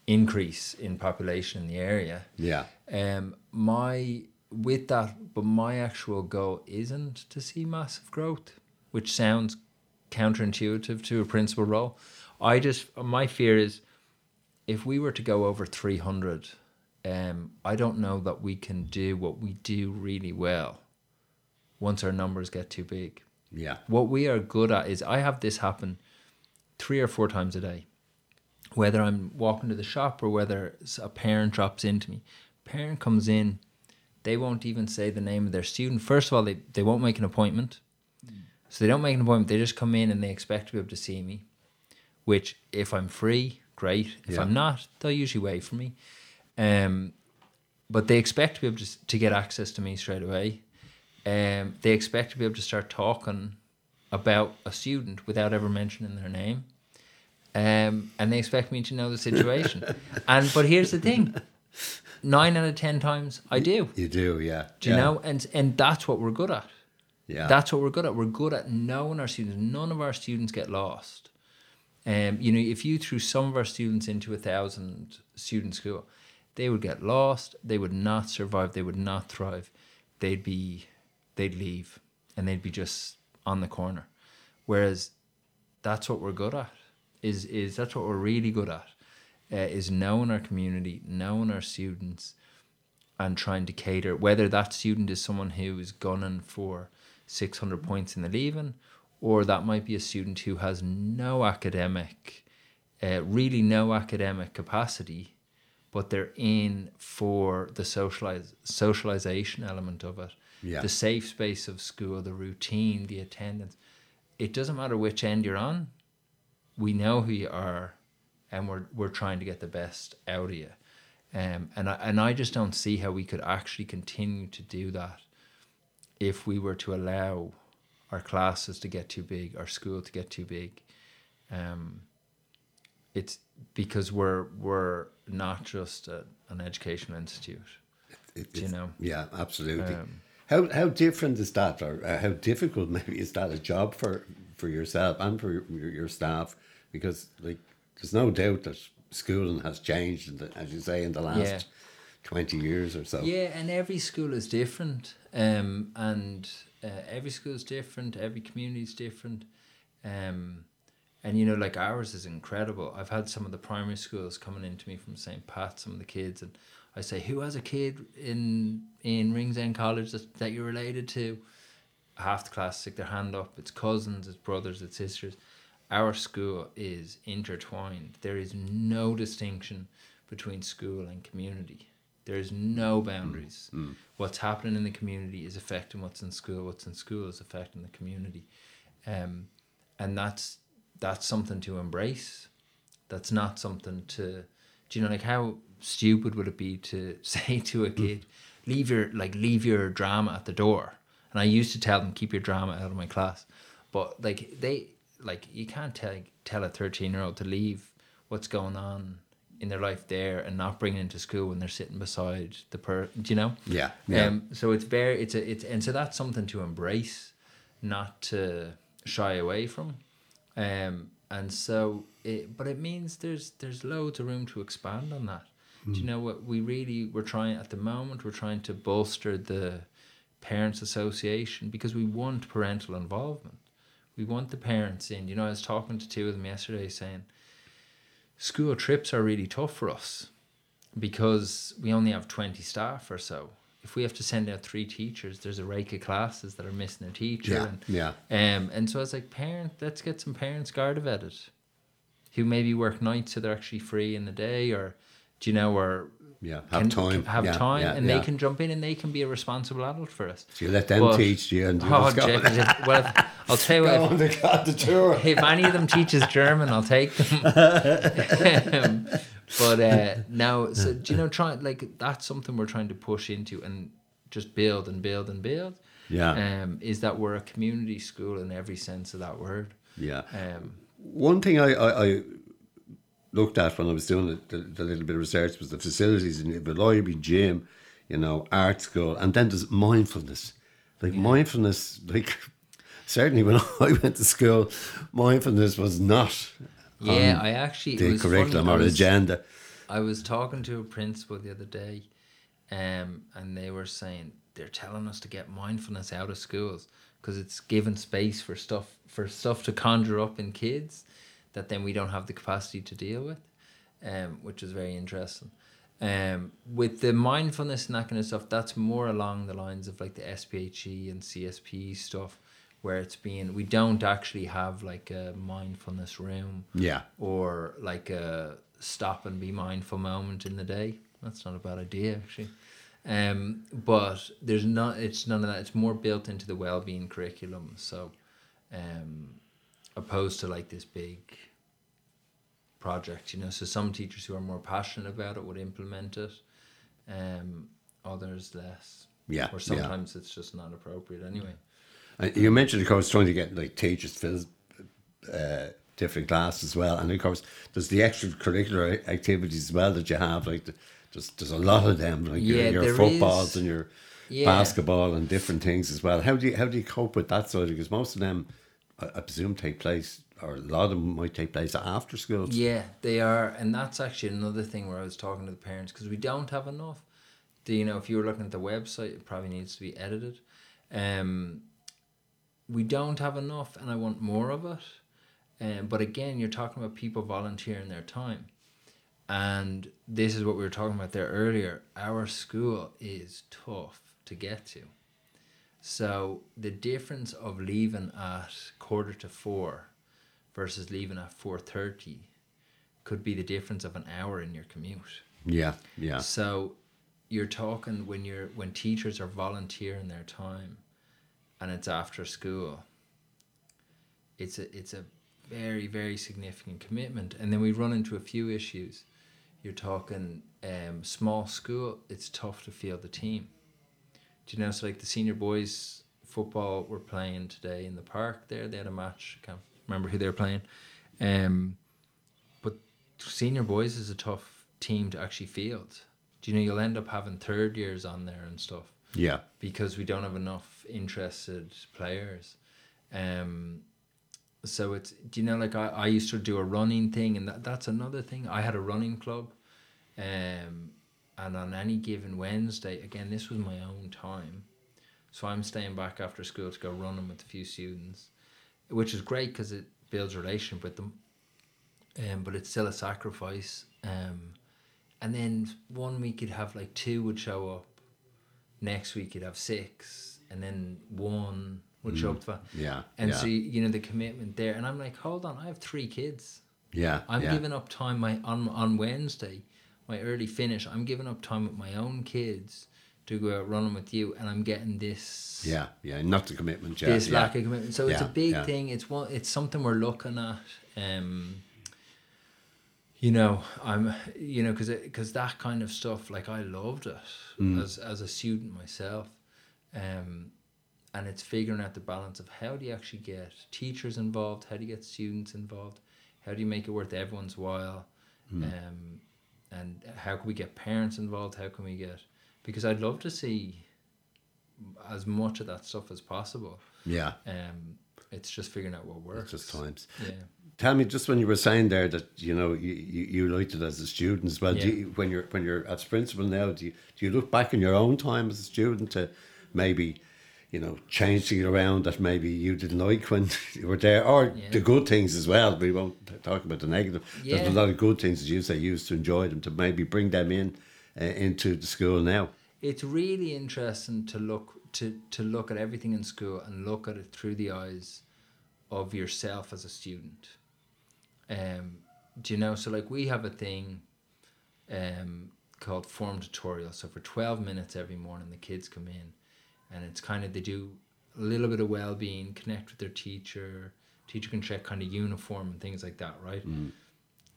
increase in population in the area. Yeah, Um, my with that, but my actual goal isn't to see massive growth, which sounds counterintuitive to a principal role. I just my fear is if we were to go over three hundred, um, I don't know that we can do what we do really well once our numbers get too big. yeah, What we are good at is I have this happen three or four times a day. Whether I'm walking to the shop or whether a parent drops into me. Parent comes in, they won't even say the name of their student. First of all, they, they won't make an appointment. So they don't make an appointment, they just come in and they expect to be able to see me. Which if I'm free, great. If Yeah. I'm not, they'll usually wait for me. Um but they expect to be able to, to get access to me straight away. Um, they expect to be able to start talking about a student without ever mentioning their name. Um, and they expect me to know the situation. and but here's the thing: nine out of ten times I do. you do. Yeah, Do you yeah, know? And and that's what we're good at. Yeah, That's what we're good at. We're good at knowing our students. None of our students get lost. Um, you know, if you threw some of our students into a thousand student school, they would get lost. They would not survive. They would not thrive. They'd be, they'd leave, and they'd be just on the corner. Whereas, that's what we're good at. Is is that's what we're really good at? Uh, is knowing our community, knowing our students, and trying to cater whether that student is someone who is gunning for 600 points in the leaving or that might be a student who has no academic uh, really no academic capacity but they're in for the socialize socialization element of it, Yeah. the safe space of school, the routine, the attendance. It doesn't matter which end you're on. We know who you are, and we're we're trying to get the best out of you. Um, and I and I just don't see how we could actually continue to do that if we were to allow our classes to get too big, our school to get too big. Um, it's because we're we're not just a, an educational institute. It- Do you know? Yeah, absolutely. Um, how how different is that, or uh, how difficult maybe is that a job for for yourself and for your, your staff? Because like, there's no doubt that schooling has changed, in the, as you say, in the last Yeah. twenty years or so. Yeah, and every school is different, um, and uh, every school is different. Every community is different, um, and you know, like ours is incredible. I've had some of the primary schools coming into me from St. Pat, some of the kids, and I say, "Who has a kid in in Ringsend College that, that you're related to?" Half the class stick their hand up. It's cousins, it's brothers, it's sisters. Our school is intertwined. There is no distinction between school and community. There is no mm. boundaries. Mm. Mm. What's happening in the community is affecting what's in school. What's in school is affecting the community, um, and that's that's something to embrace. That's not something to, do you know, like how stupid would it be to say to a kid, leave your like leave your drama at the door. And I used to tell them keep your drama out of my class, but like they like you can't tell tell a thirteen year old to leave what's going on in their life there and not bring it into school when they're sitting beside the per. Do you know? Yeah, yeah. Um, so it's very it's a it's and so that's something to embrace, not to shy away from, um, and so it but it means there's there's loads of room to expand on that. Do you know what we really we're trying at the moment? We're trying to bolster the parents association because we want parental involvement. We want the parents in. You know, I was talking to two of them yesterday saying school trips are really tough for us because we only have 20 staff or so. If we have to send out three teachers, there's a rake of classes that are missing a teacher. Yeah, and, yeah. Um, and so I was like, parent, let's get some parents Gardavetted who maybe work nights so they're actually free in the day or, do you know, or Yeah, have can- time. can have Yeah, time yeah, and yeah. they can jump in and they can be a responsible adult for us. So you let them But- teach you and you Oh, just go, Jeff, Jeff, well, I'll tell you what, go on the, on tour. if any of them teaches German, I'll take them. Um, but uh, no, so do you know, try like that's something we're trying to push into and just build and build and build. Yeah. Um, is that we're a community school in every sense of that word. Yeah. Um, One thing I, I, I looked at when I was doing the, the, little bit of research was the facilities in the library, gym, you know, art school, and then there's mindfulness. Like mindfulness, like certainly when I went to school, mindfulness was not yeah, I actually it the was funny, curriculum I or was- agenda. I was talking to a principal the other day, um, and they were saying they're telling us to get mindfulness out of schools because it's given space for stuff for stuff to conjure up in kids that then we don't have the capacity to deal with, um, which is very interesting. Um, with the mindfulness and that kind of stuff, that's more along the lines of like the SPHE and CSPE stuff, where it's being we don't actually have like a mindfulness room Yeah. or like a stop and be mindful moment in the day. That's not a bad idea actually. Um, but there's not it's none of that. It's more built into the well being curriculum. So um opposed to like this big project, you know. So some teachers who are more passionate about it would implement it. Um others less. Yeah, Or yeah. sometimes it's just not appropriate anyway. And you mentioned, of course, trying to get like teachers to fill uh, different classes as well, and of course, there's the extracurricular activities as well that you have. Like, the, there's there's a lot of them, like Yeah, your, your footballs is. and your Yeah. basketball and different things as well. How do you how do you cope with that side? Because most of them, I, I presume, take place, or a lot of them might take place after school. Yeah, they are, and that's actually another thing where I was talking to the parents because we don't have enough. Do you know if you were looking at the website, it probably needs to be edited. Um, we don't have enough, and I want more of it. Um, but again, you're talking about people volunteering their time, and this is what we were talking about there earlier. Our school is tough to get to. So the difference of leaving at quarter to four versus leaving at four thirty could be the difference of an hour in your commute. Yeah, yeah. So you're talking when you're when teachers are volunteering their time and it's after school. It's a it's a very, very significant commitment. And then we run into a few issues. You're talking um, small school, it's tough to field the team. Do you know, so like the senior boys football were playing today in the park there. They had a match. I can't remember who they were playing. Um, but senior boys is a tough team to actually field. Do you know you'll end up having third years on there and stuff Yeah. because we don't have enough interested players. Um, so it's do you know like I, I used to do a running thing and that, that's another thing. I had a running club, um, and on any given Wednesday, again this was my own time, so I'm staying back after school to go running with a few students, which is great because it builds relation with them. Um, but it's still a sacrifice. Um, and then one week you'd have like two would show up, next week you'd have six, and then one would show up. To, Yeah. and yeah. so you, you know the commitment there, and I'm like, hold on, I have three kids. yeah. I'm yeah. giving up time my on on Wednesday, my early finish. I'm giving up time with my own kids to go out running with you, and I'm getting this Yeah, yeah. Not the commitment. Yeah. this yeah. lack of commitment. So it's a big yeah. thing. It's one. It's something we're looking at. Um, you know, I'm, you know, because because that kind of stuff, like I loved it Mm. as as a student myself, um, and it's figuring out the balance of how do you actually get teachers involved, how do you get students involved, how do you make it worth everyone's while, Mm. um, and how can we get parents involved? How can we get because I'd love to see as much of that stuff as possible. Yeah. Um, it's just figuring out what works. It's just times. Yeah. Tell me, just when you were saying there that you know you, you, you liked it as a student as well. Do Yeah. you, when you're when you're as principal now, do you do you look back in your own time as a student to maybe you know change things around that maybe you didn't like when you were there, or Yeah. the good things as well? We won't talk about the negative. Yeah. There's a lot of good things as you say you used to enjoy them to maybe bring them in uh, into the school now. It's really interesting to look to to look at everything in school and look at it through the eyes of yourself as a student. Um, do you know? So like we have a thing, um, called form tutorial. So for twelve minutes every morning, the kids come in, and it's kind of they do a little bit of well being, connect with their teacher. Teacher can check kind of uniform and things like that, right?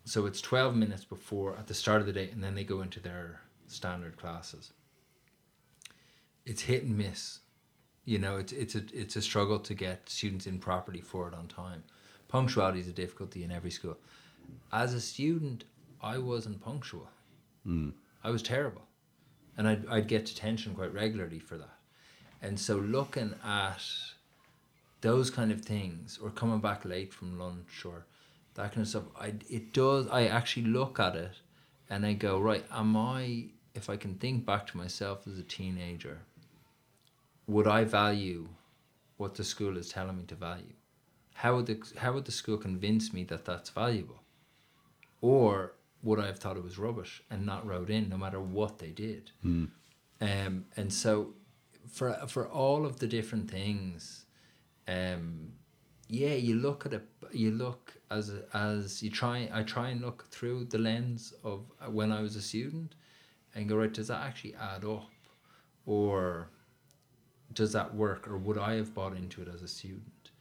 So it's twelve minutes before at the start of the day, and then they go into their standard classes. It's hit and miss. You know, it's it's a it's a struggle to get students in properly for it on time. Punctuality is a difficulty in every school. As a student, I wasn't punctual. Mm. I was terrible, and I'd I'd get detention quite regularly for that. And so looking at those kind of things, or coming back late from lunch, or that kind of stuff, I it does. I actually look at it, and I go, right, am I? If I can think back to myself as a teenager, would I value what the school is telling me to value? How would the how would the school convince me that that's valuable? Or would I have thought it was rubbish and not wrote in, no matter what they did? Um, and so, for for all of the different things, um, yeah, you look at it. You look as as you try. I try and look through the lens of when I was a student, and go right. Does that actually add up, or does that work, or would I have bought into it as a student?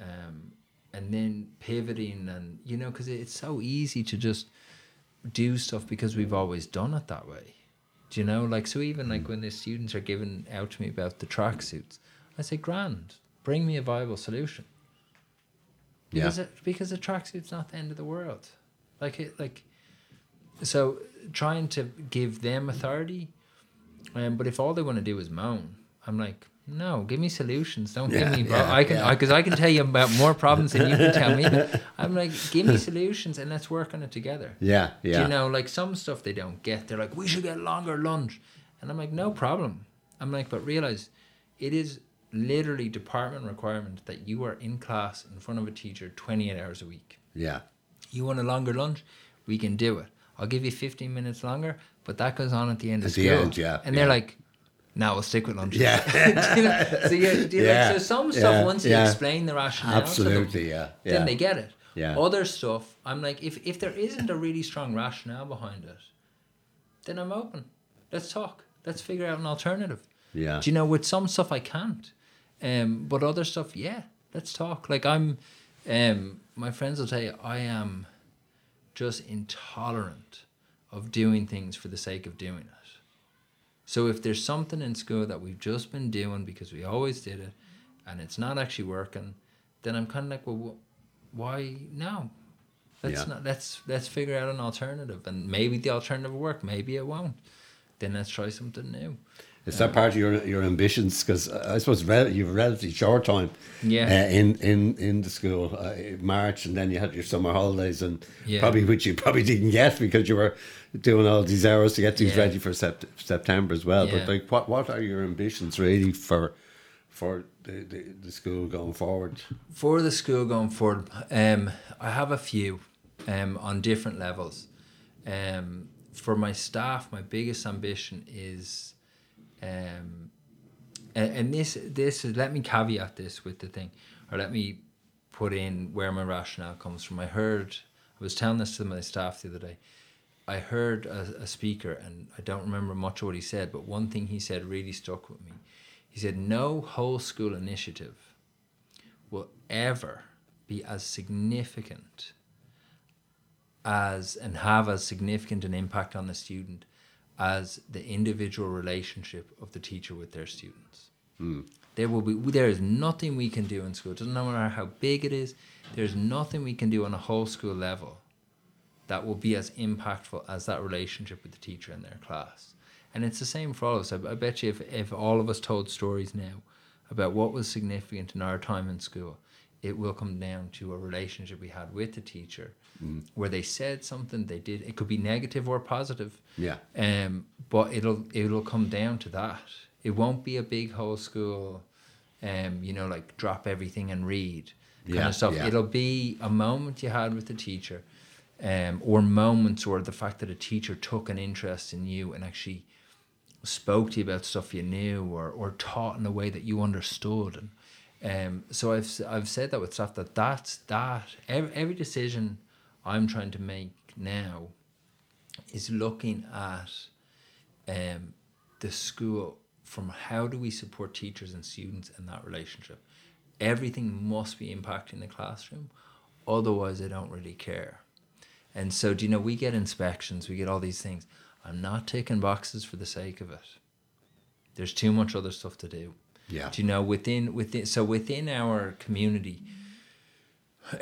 Um, and then pivoting, and you know, because it's so easy to just do stuff because we've always done it that way. Do you know? Like so, even like when the students are giving out to me about the tracksuits, I say, "Grand, bring me a viable solution." Yeah. Because it, because a tracksuit's not the end of the world. Like it, like so trying to give them authority, um, but if all they want to do is moan, I'm like, no, give me solutions. Don't Yeah, give me. Pro- yeah, I can yeah. because I, can tell you about more problems than you can tell me. I'm like, give me solutions and let's work on it together. Yeah, Do yeah. you know, like some stuff they don't get. They're like, we should get longer lunch, and I'm like, no problem. I'm like, but realize, it is literally department requirement that you are in class in front of a teacher 28 hours a week. yeah. You want a longer lunch? We can do it. I'll give you 15 minutes longer, but that goes on at the end of the school. end, yeah, And they're like, now we'll stick with lunch. Yeah. You know? So, do you Yeah, like, so some stuff, yeah, once you yeah. explain the rationale, to them, Absolutely, yeah. yeah. then they get it. Yeah. Other stuff, I'm like, if, if there isn't a really strong rationale behind it, then I'm open. Let's talk. Let's figure out an alternative. Yeah. Do you know with some stuff I can't, um, but other stuff, yeah, let's talk. Like I'm, um, my friends will tell you I am just intolerant of doing things for the sake of doing it. So if there's something in school that we've just been doing because we always did it, and it's not actually working, then I'm kind of like, well, wh- why now? Let's Yeah. not. Let's let's figure out an alternative, and maybe the alternative will work. Maybe it won't. Then let's try something new. Is that part of your your ambitions? Because I suppose rel- you've a relatively short time, Yeah. uh, in in in the school, uh, March, and then you had your summer holidays, and Yeah. probably which you probably didn't get because you were doing all these hours to get things Yeah. ready for sept- September as well. Yeah. But like, what what are your ambitions really for for the, the, the school going forward? for the school going forward, um, I have a few um, on different levels. Um, for my staff, my biggest ambition is, um, and, and this this is let me caveat this with the thing, or let me put in where my rationale comes from. I heard I was telling this to my staff the other day. I heard a, a speaker, and I don't remember much of what he said, but one thing he said really stuck with me. He said, "No whole school initiative will ever be as significant as and have as significant an impact on the student as the individual relationship of the teacher with their students. Hmm. There will be there is nothing we can do in school. It doesn't matter how big it is. There's nothing we can do on a whole school level that will be as impactful as that relationship with the teacher in their class. And it's the same for all of us. I, I bet you if, if all of us told stories now about what was significant in our time in school, it will come down to a relationship we had with the teacher where they said something, they did. It could be negative or positive. Yeah. Um, but it'll it'll come down to that. It won't be a big whole school, um, you know, like drop everything and read kind Yeah, of stuff. yeah. It'll be a moment you had with the teacher, um, or moments or the fact that a teacher took an interest in you and actually spoke to you about stuff you knew or, or taught in a way that you understood. And um, so I've I've said that with stuff that that's that every, every decision I'm trying to make now is looking at um, the school from how do we support teachers and students in that relationship. Everything must be impacting the classroom, otherwise I don't really care. And so, do you know, we get inspections, we get all these things. I'm not ticking boxes for the sake of it. There's too much other stuff to do. Yeah. Do you know within within so within our community,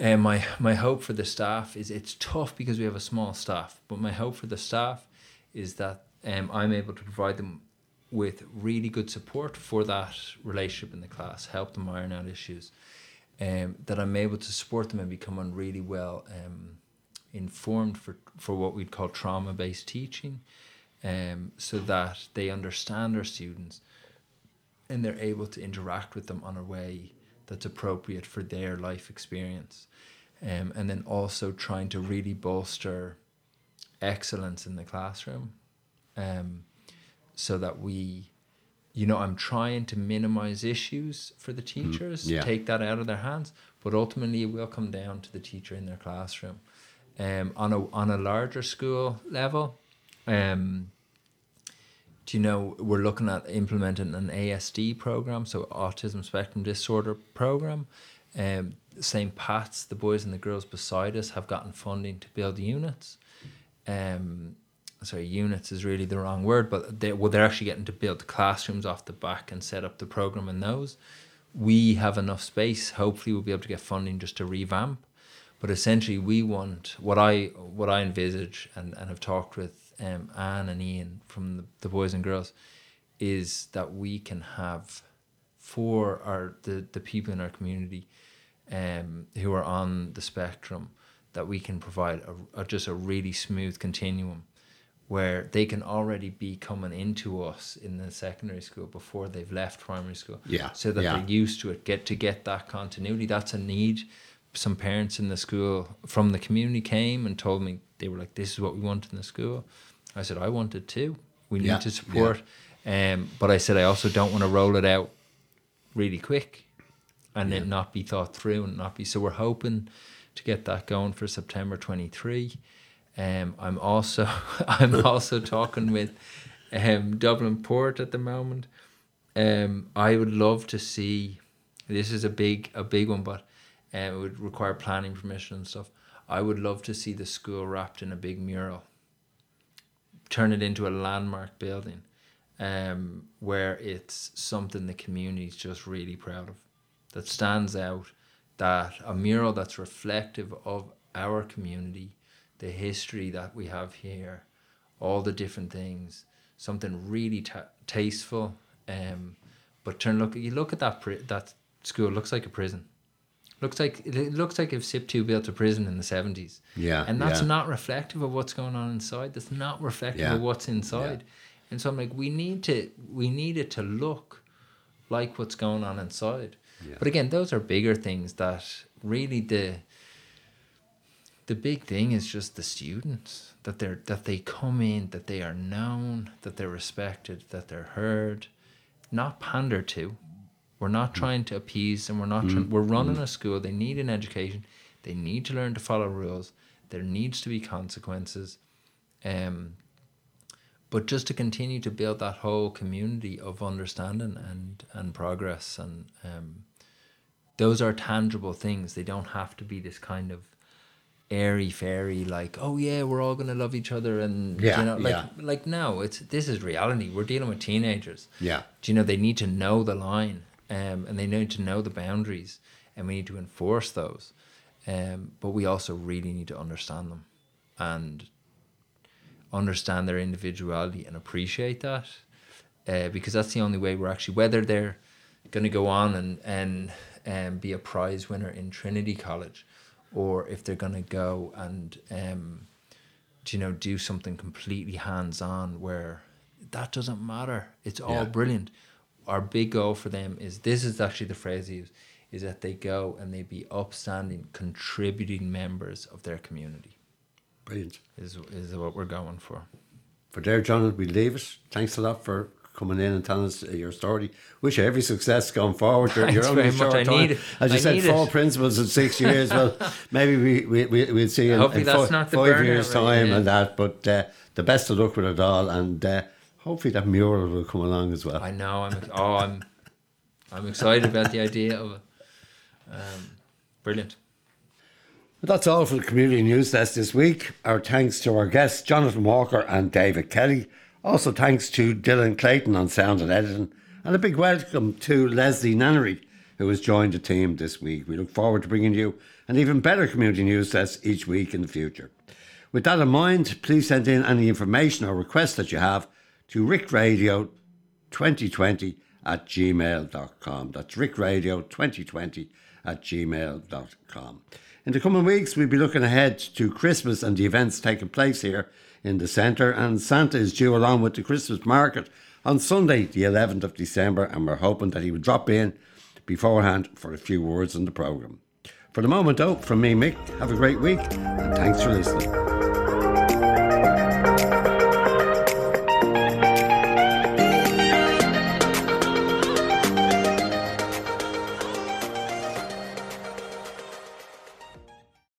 uh, my my hope for the staff is it's tough because we have a small staff, but my hope for the staff is that um, I'm able to provide them with really good support for that relationship in the class, help them iron out issues, um, that I'm able to support them and becoming really well um, informed for, for what we'd call trauma based teaching, um, so that they understand our students and they're able to interact with them on a way that's appropriate for their life experience. Um, and then also trying to really bolster excellence in the classroom um, so that we, you know, I'm trying to minimize issues for the teachers, yeah. take that out of their hands, but ultimately it will come down to the teacher in their classroom. Um, on a on a larger school level, um, do you know we're looking at implementing an ASD program, so autism spectrum disorder program. Um, St. Pat's, the boys and the girls beside us have gotten funding to build units. Um, sorry, units is really the wrong word, but they well they're actually getting to build classrooms off the back and set up the program in those. We have enough space. Hopefully, we'll be able to get funding just to revamp. But essentially, we want what I what I envisage and, and have talked with um, Anne and Ian from the, the boys and girls is that we can have for our the, the people in our community um, who are on the spectrum that we can provide a, a just a really smooth continuum where they can already be coming into us in the secondary school before they've left primary school. Yeah, so that yeah. they're used to it get to get that continuity. That's a need. Some parents in the school from the community came and told me they were like this is what we want in the school i said i want it too we need Yeah, to support um, but i said i also don't want to roll it out really quick and it not be thought through and not be so we're hoping to get that going for september 23 Um, I'm also I'm also talking with um, Dublin Port at the moment. Um, I would love to see. This is a big a big one, but um, it would require planning permission and stuff. I would love to see the school wrapped in a big mural. Turn it into a landmark building, um, where it's something the community's just really proud of, that stands out, that a mural that's reflective of our community, the history that we have here, all the different things, something really ta- tasteful. Um, but turn look you look at that pri- that school looks like a prison. Looks like it looks like if SIP2 built a prison in the seventies. Yeah, And that's yeah. not reflective of what's going on inside. That's not reflective Yeah, of what's inside. And so I'm like, we need to we need it to look like what's going on inside. Yeah. But again, those are bigger things that really the the big thing is just the students that they're that they come in that they are known that they're respected that they're heard not pandered to we're not trying to appease them. We're not trying we're running a school. They need an education. They need to learn to follow rules. There needs to be consequences. Um but just to continue to build that whole community of understanding and and progress and um those are tangible things. They don't have to be this kind of airy fairy like oh yeah we're all gonna love each other and Yeah, you know like yeah. like no it's this is reality. We're dealing with teenagers. Yeah. do you know they need to know the line um, and they need to know the boundaries and we need to enforce those. Um, but we also really need to understand them and understand their individuality and appreciate that uh, because that's the only way we're actually whether they're going to go on and and um, be a prize winner in Trinity College or if they're going to go and um, do you know do something completely hands on where that doesn't matter. It's all Yeah. brilliant our big goal for them is this is actually the phrase they use is that they go and they be upstanding contributing members of their community Brilliant. is is what we're going for For there, John, we leave it. Thanks a lot for coming in and telling us uh, your story. Wish you every success going forward. You're, you're only very much. short I time. need it. As you I said, four it. principals in six years. Well, maybe we, we, we, we'll see in, in that's fi- not the five years' time yeah. and that. But uh, the best of luck with it all. And uh, hopefully that mural will come along as well. I know. I'm oh, I'm I'm excited about the idea of it. Um, brilliant. But that's all for the Community News Desk this week. Our thanks to our guests, Jonathan Walker and David Kelly. Also, thanks to Dylan Clayton on sound and editing. And a big welcome to Leslie Nannery, who has joined the team this week. We look forward to bringing you an even better Community News Desk each week in the future. With that in mind, please send in any information or requests that you have to rickradio2020 at gmail.com. That's rickradio2020 at gmail.com. In the coming weeks, we'll be looking ahead to Christmas and the events taking place here in the centre. And Santa is due along with the Christmas market on Sunday, the 11th of December, and we're hoping that he would drop in beforehand for a few words on the programme. For the moment, though, from me, Mick, have a great week and thanks for listening.